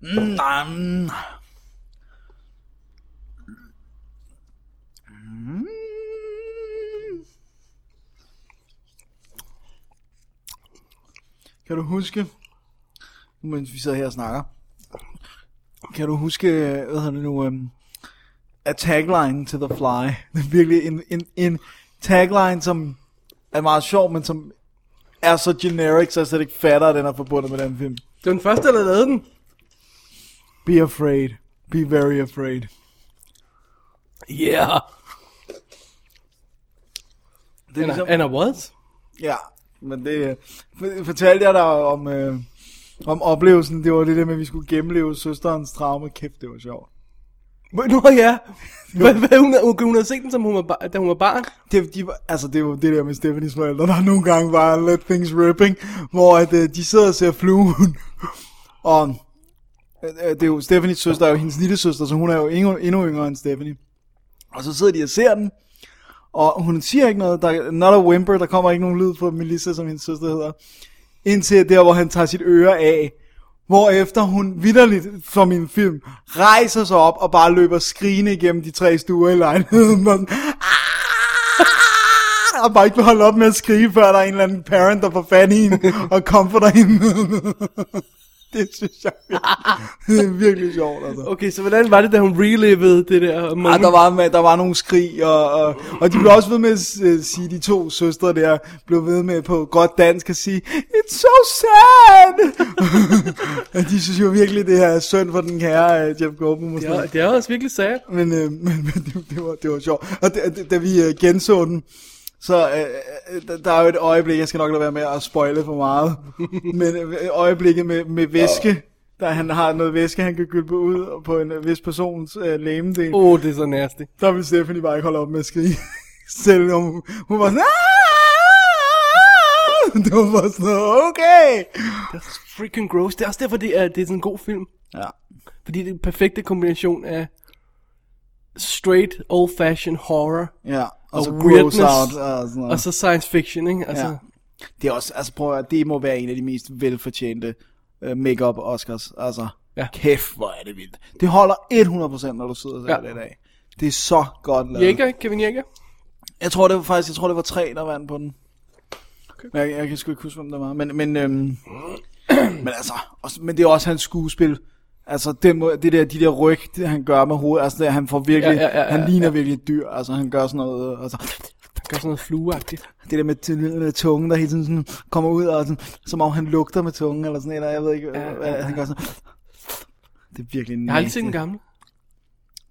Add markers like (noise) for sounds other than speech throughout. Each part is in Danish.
Mm, mm. Mm. Kan du huske, nu mens vi sidder her og snakker, kan du huske, hvad hedder det nu, øhm, um, a tagline to The Fly. (laughs) Det er virkelig en, en, en tagline, som er meget sjov, men som er så generic, så jeg slet ikke fatter, at den er forbundet med den film. Det var den første, der lavede den. Be afraid. Be very afraid. Yeah. Det er And, ligesom, I was. ja, men det for- fortalte jeg dig om, øh, om oplevelsen. Det var det der med, at vi skulle gennemleve søsterens traume. Kæft, det var sjovt. Nå ja. Hvad, hvad, hun, hun, hun havde set den, som hun var, da hun var barn. Det, de, var- altså, det var det der med Stephanies forældre, der nogle gange var let things ripping, hvor at, øh, de sidder og ser fluen, og Øh, øh, det er jo Stephanies søster, er jo hendes lille søster, så hun er jo endnu, endnu yngre end Stephanie. Og så sidder de og ser den, og hun siger ikke noget, der not a whimper, der kommer ikke nogen lyd fra Melissa, som hendes søster hedder, indtil der, hvor han tager sit øre af, Hvorefter hun vidderligt, som i en film, rejser sig op og bare løber skrigende igennem de tre stuer i lejligheden. Og, sådan, ah! og bare ikke vil holde op med at skrige, før der er en eller anden parent, der får fat i hende og comforter hende. (laughs) det synes jeg (laughs) det er virkelig sjovt. Altså. Okay, så hvordan var det, da hun relivede det der moment? Ja, der var, der var nogle skrig, og, og, og de blev også ved med at uh, sige, de to søstre der, blev ved med på godt dansk at sige, it's so sad! (laughs) de synes jo virkelig, det her er synd for den kære uh, Jeff Goldblum. Ja, noget. det er også virkelig sad. Men, øh, men, men det, det, var, det var sjovt. Og da, da vi øh, genså den, så øh, øh, der, der er jo et øjeblik, jeg skal nok lade være med at spoile for meget, (laughs) men øh, øjeblikket med, med væske, der han har noget væske, han kan gylpe ud på en øh, vis persons øh, lægemdel. Åh, oh, det er så nasty. Der vil Stephanie bare ikke holde op med at skrige. (laughs) Selvom hun, hun var sådan, "Ah!" (laughs) det var bare sådan okay. Det er freaking gross. Det er også derfor, det er, det er sådan en god film. Ja. Fordi det er den perfekte kombination af straight, old-fashioned horror, Ja, og, Og så weirdness, out og sådan noget. og så science fiction, ikke? Altså, Ja. Det er også, altså prøv at det må være en af de mest velfortjente uh, make-up Oscars. Altså, Ja. kæft, hvor er det vildt. Det holder 100% når du sidder og ser Ja. det i dag. Det er så godt lavet. Jæger, Kevin Jæger. Jeg tror det var faktisk, jeg tror det var tre, der vandt på den. Okay. Men jeg, jeg kan sgu ikke huske, hvem der var. Men, men, øhm, (clears throat) men altså, også, men det er også hans skuespil. Altså, den det der, de der ryg, det han gør med hovedet, altså det, han får virkelig, Ja, ja, ja, ja, han ligner ja. virkelig et dyr. Altså, han gør sådan noget, altså, gør sådan noget flueagtigt. det der med, med tungen, der hele tiden sådan kommer ud, og sådan, som om han lugter med tungen, eller sådan noget, jeg ved ikke, Ja, ja, ja, ja, han gør sådan, det er virkelig Jeg har aldrig set den gamle.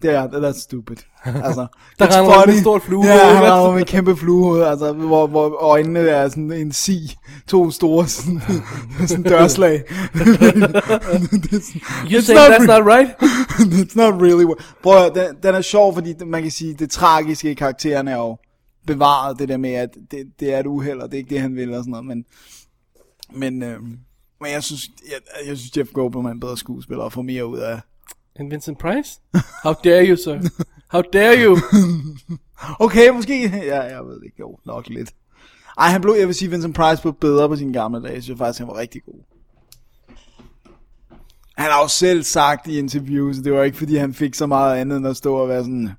Det er, that's stupid. Altså, (laughs) Der render med et stort fluehoved, Ja, han render med et kæmpe fluehoved, altså, hvor, hvor øjnene er sådan en si, to store sådan, sådan dørslag. (laughs) You think not that's not right? (laughs) It's not really what... Prøv at, den, den er sjov, fordi man kan sige, det tragiske i karakteren er jo bevaret, det der med, at det, det er et uheld, og det er ikke det, han vil, og sådan noget, men... Men, øh, men jeg synes, jeg, jeg synes, Jeff Goldblum er en bedre skuespiller, og får mere ud af... And Vincent Price? How dare you, sir? How dare you? (laughs) Okay, måske... Ja, jeg ved ikke, jo, nok lidt. Ej, han blev, jeg vil sige, Vincent Price blev bedre på sine gamle dage. Jeg synes faktisk, han var rigtig god. Han har jo selv sagt i interviews, det var ikke fordi, han fik så meget andet end at stå og være sådan,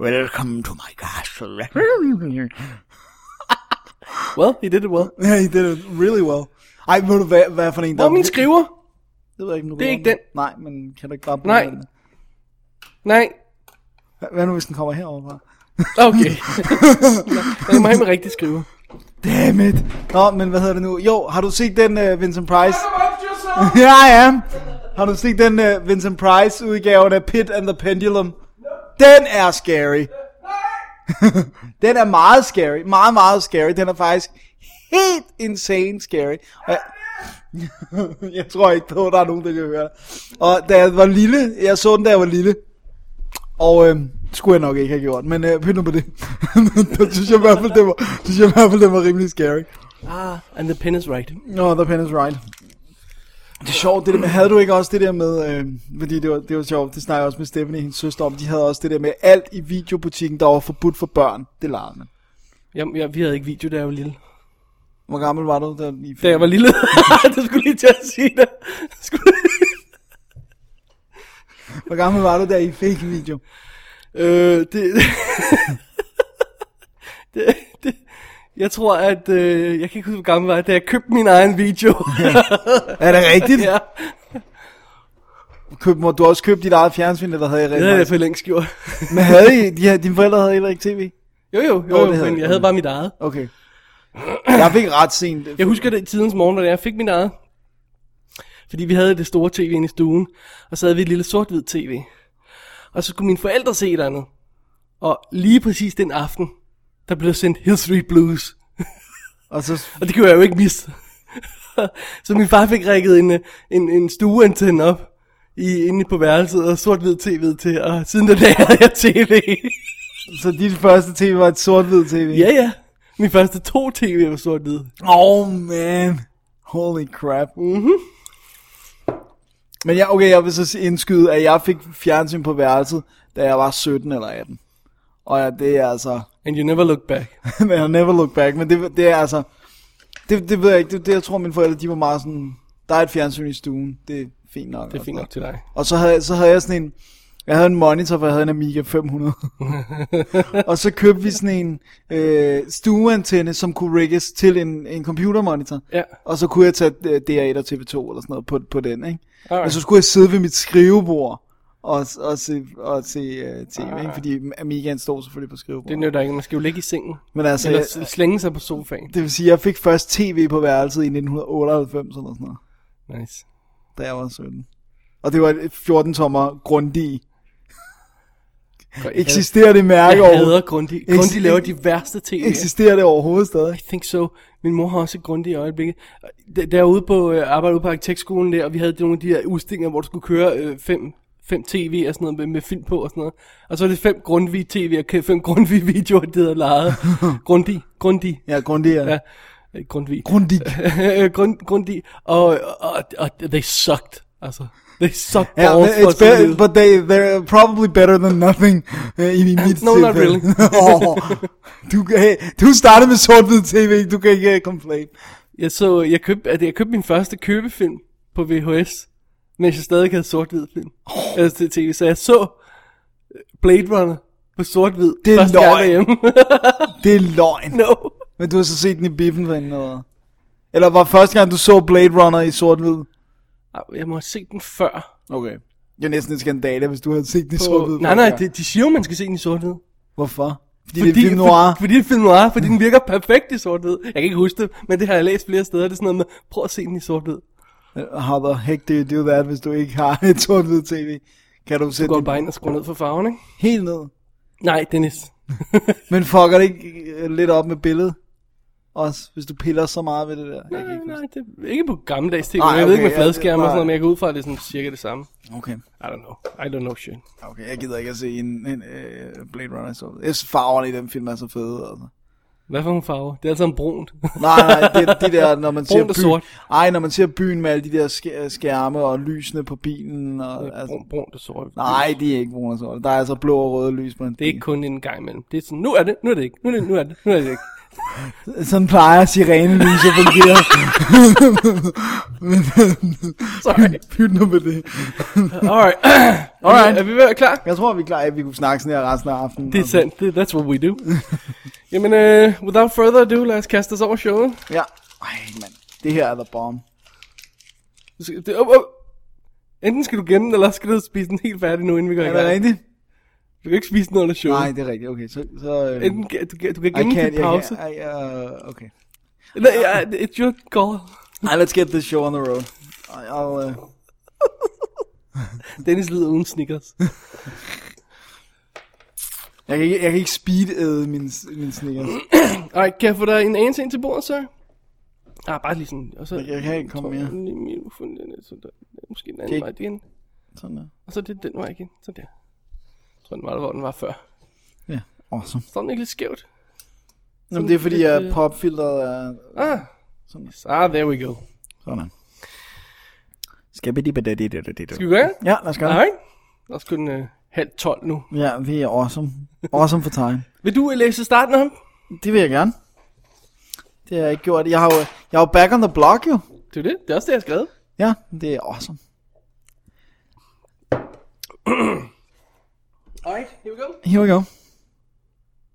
Welcome to my castle. Well, he did it well. Ja, (laughs) he did it really well. Ej, ved du hvad, hvad for en, Hvor er min skriver? Det ved jeg ikke, om du Det er ikke den. Nej, men kan du ikke bare bruge Nej. den? Nej. Hvad- nu, hvis den kommer herover fra? (laughs) Okay. (laughs) Jeg må have en rigtig skriver. Damn it. Nå, men hvad hedder det nu? Jo, har du set den uh, Vincent Price? (laughs) Ja, I am. Har du set den uh, Vincent Price udgave af Pit and the Pendulum? Den er scary. den er meget scary. Meget, meget scary. Den er faktisk helt insane scary. Og jeg, (laughs) jeg tror ikke på, at der er nogen, der kan høre. Og da jeg var lille, jeg så den, da jeg var lille. Og øh, skulle jeg nok ikke have gjort, men øh, pyt nu på det. (laughs) der synes jeg i hvert fald, det var, synes jeg i hvert fald, det var rimelig scary. Ah, and the pen is right. No, the pen is right. Det er sjovt, det der med, havde du ikke også det der med, øh, fordi det var, det var sjovt, det snakker jeg også med Stephanie, hendes søster om, de havde også det der med, alt i videobutikken, der var forbudt for børn, det legede man. Jamen, ja, vi havde ikke video, da jeg var lille. Hvor gammel var du, da I Da jeg var lille. (laughs) du skulle lige til at sige det. Skulle... Hvor gammel var du, da I fik video? Øh, det, (laughs) det, det, jeg tror, at, øh, jeg kan ikke huske, hvor gammel jeg var, da jeg købte min egen video. (laughs) Er det rigtigt? ja, Køb, må du også købe dit eget fjernsyn, eller havde I det rent havde jeg for længst gjort. Men havde I, de her, dine forældre havde heller ikke tv? Jo, jo, jo, Jo, jo det men jeg. jeg havde bare mit eget. Okay. Jeg fik ret sent. Jeg husker det i tidens morgen, da jeg fik mit eget. Fordi vi havde det store tv inde i stuen, og så havde vi et lille sort-hvid tv. Og så skulle mine forældre se et andet. Og lige præcis den aften, der blev sendt Hill Street Blues. Og så, (laughs) Og det kunne jeg jo ikke miste. (laughs) så min far fik rækket en, en, en stueantenne op i, inde på værelset og sort-hvid tv til, og siden den dag havde jeg tv. så dit første tv var et sort-hvid tv? ja, ja. Min første to tv var sort-hvid. Oh man. Holy crap. Mhm. Men ja, okay, jeg vil så indskyde, at jeg fik fjernsyn på værelset, da jeg var 17 eller 18. Og ja, det er altså... (laughs) And you never look back. men jeg never look back, men det, det er altså... Det, det ved jeg ikke, det, det jeg tror mine forældre, de var meget sådan... Der er et fjernsyn i stuen, det er fint nok. Det er fint nok til dig. Og så havde, så havde jeg sådan en... Jeg havde en monitor, for jeg havde en Amiga 500. (laughs) og så købte vi sådan en øh, stueantenne, som kunne rigges til en, en computermonitor. Ja. Og så kunne jeg tage øh, DR1 og TV2 eller sådan noget på, på den, ikke? Alright. Og så skulle jeg sidde ved mit skrivebord og, og se, og se uh, TV, ikke? Fordi Amigaen står selvfølgelig på skrivebordet. Det nytter ikke, man skal jo ligge i sengen. Men altså, Eller jeg, slænge sig på sofaen. det vil sige, at jeg fik først tv på værelset i 1998 eller sådan noget, Nice. da jeg var 17. Og det var et 14-tommer Grundig. Eksisterer det mærke Jeg over? hader Grundig. Grundig laver de værste tv. Eksisterer det overhovedet stadig? I think so. Min mor har også Grundig i øjeblikket. Derude på, øh, arbejde ude på arkitektskolen der, og vi havde nogle af de her udstillinger, hvor du skulle køre øh, fem, fem tv og sådan noget med, med film på og sådan noget. Og så er det fem Grundvig tv og fem Grundvig (laughs) videoer, det hedder lejet. Grundig. Grundig. Ja, Grundig. Ja. Øh, Grundvig. Grundig. (laughs) Grund, Grundig. Og, og, og, they sucked. Altså, they sucked Ja, balls yeah, for it's better, but they, they're probably better than nothing uh, i mit No, not tilfælde. really. (laughs) oh, du, hey, du startede med sort-hvid tv, du kan ikke uh, complain. Jeg så, jeg købte, at jeg købte min første købefilm på VHS, mens jeg stadig havde sort-hvid film. Oh. Altså til tv, så jeg så Blade Runner på sort-hvid. Det er løgn. (laughs) Det er løgn. no. Men du har så set den i biffen for eller Eller var første gang, du så Blade Runner i sort-hvid? Ej, Jeg må have set den før. Okay. Det er næsten en skandale, hvis du havde set den i På, sort-hvid. nej, nej, de, de siger jo, man skal se den i sort-hvid. Hvorfor? Fordi, fordi det er film noir. For, fordi det er film noir, fordi den virker perfekt i sort-hvid. Jeg kan ikke huske det, men det har jeg læst flere steder. Det er sådan noget med, prøv at se den i sort-hvid. How the heck do you do that, hvis du ikke har (laughs) et sort-hvid tv? Kan du Du sætte går den bare ind og skruer ned for farven, ikke? helt ned? Nej, Dennis. (laughs) Men fucker det ikke øh, lidt op med billedet? Også, hvis du piller så meget ved det der. Jeg kan Nej, ikke nej, det er ikke på gammeldags tv. Nej, jeg ved ikke med okay, ja, fladskærme og sådan noget, men jeg går ud fra, at det er sådan cirka det samme. Okay. I don't know. I don't know shit. Okay, jeg gider ikke at se en, en uh, Blade Runner sort Jeg synes, farverne i den film er så fede, altså. Hvad for nogle farver? Det er altså en brunt. Nej, nej, det, det der, når man (laughs) ser Brunt og sort. Ej, når man ser byen med alle de der sk- skærme og lysene på bilen. Og, altså, Brun, brunt og sort. nej, de er ikke brune og sorte. Der er altså blå og røde lys på en Det er ikke kun en gang imellem. Det er sådan, nu er det, nu er det ikke, nu er det, nu er det, nu er det ikke. Sådan plejer sirenelys at fungere. Sorry. Pyt nu med det. Alright. Alright. Er vi at være klar? Jeg tror, vi er klar, at vi kunne snakke sådan her resten af aftenen. Det er sandt. Det, that's what we do. (laughs) Jamen, uh, without further ado, lad os kaste os over showet. Ja. Ej, mand. Det her er the bomb. Det, oh, oh. Enten skal du gemme den, eller skal du spise den helt færdig nu, inden vi går i Er det gang. rigtigt? Du kan ikke spise den under showet. Nej, det er rigtigt. Okay, så... så øh, Enten, du, kan- du kan I gemme til pause. jeg kan, I, uh, okay. Nej, ja, it's your call. Ej, let's get this show on the road. I- I'll, uh, (laughs) Dennis lider uden Snickers. jeg, (laughs) kan jeg kan ikke speed min, min sneakers. Alright, (clears throat) kan jeg få dig en anelse ind til bordet, så? Ah, bare lige sådan. Og så, Jeg kan ikke komme mere. Lige den er så der. Måske den anden Kan vej igen. Sådan der. Og så det den vej igen. Så der. Jeg tror, den var der, hvor den var før. Ja, awesome. Så er den ikke lidt skævt. Jamen, det er fordi, lidt, at popfilteret er Ah, sådan. ah there we go. Sådan. Skal vi lige Skal vi gøre? Ja, lad os gøre det. Alright. Der er sgu den øh, halv 12 nu. Ja, vi er awesome. Awesome for time. Vil du læse starten af ham? Det vil jeg gerne. Det har jeg ikke gjort. Jeg har jo, jeg er jo back on the block jo. Det er det. Det er også det, jeg har skrevet. Ja, det er awesome. Alright, here we go. Here we go.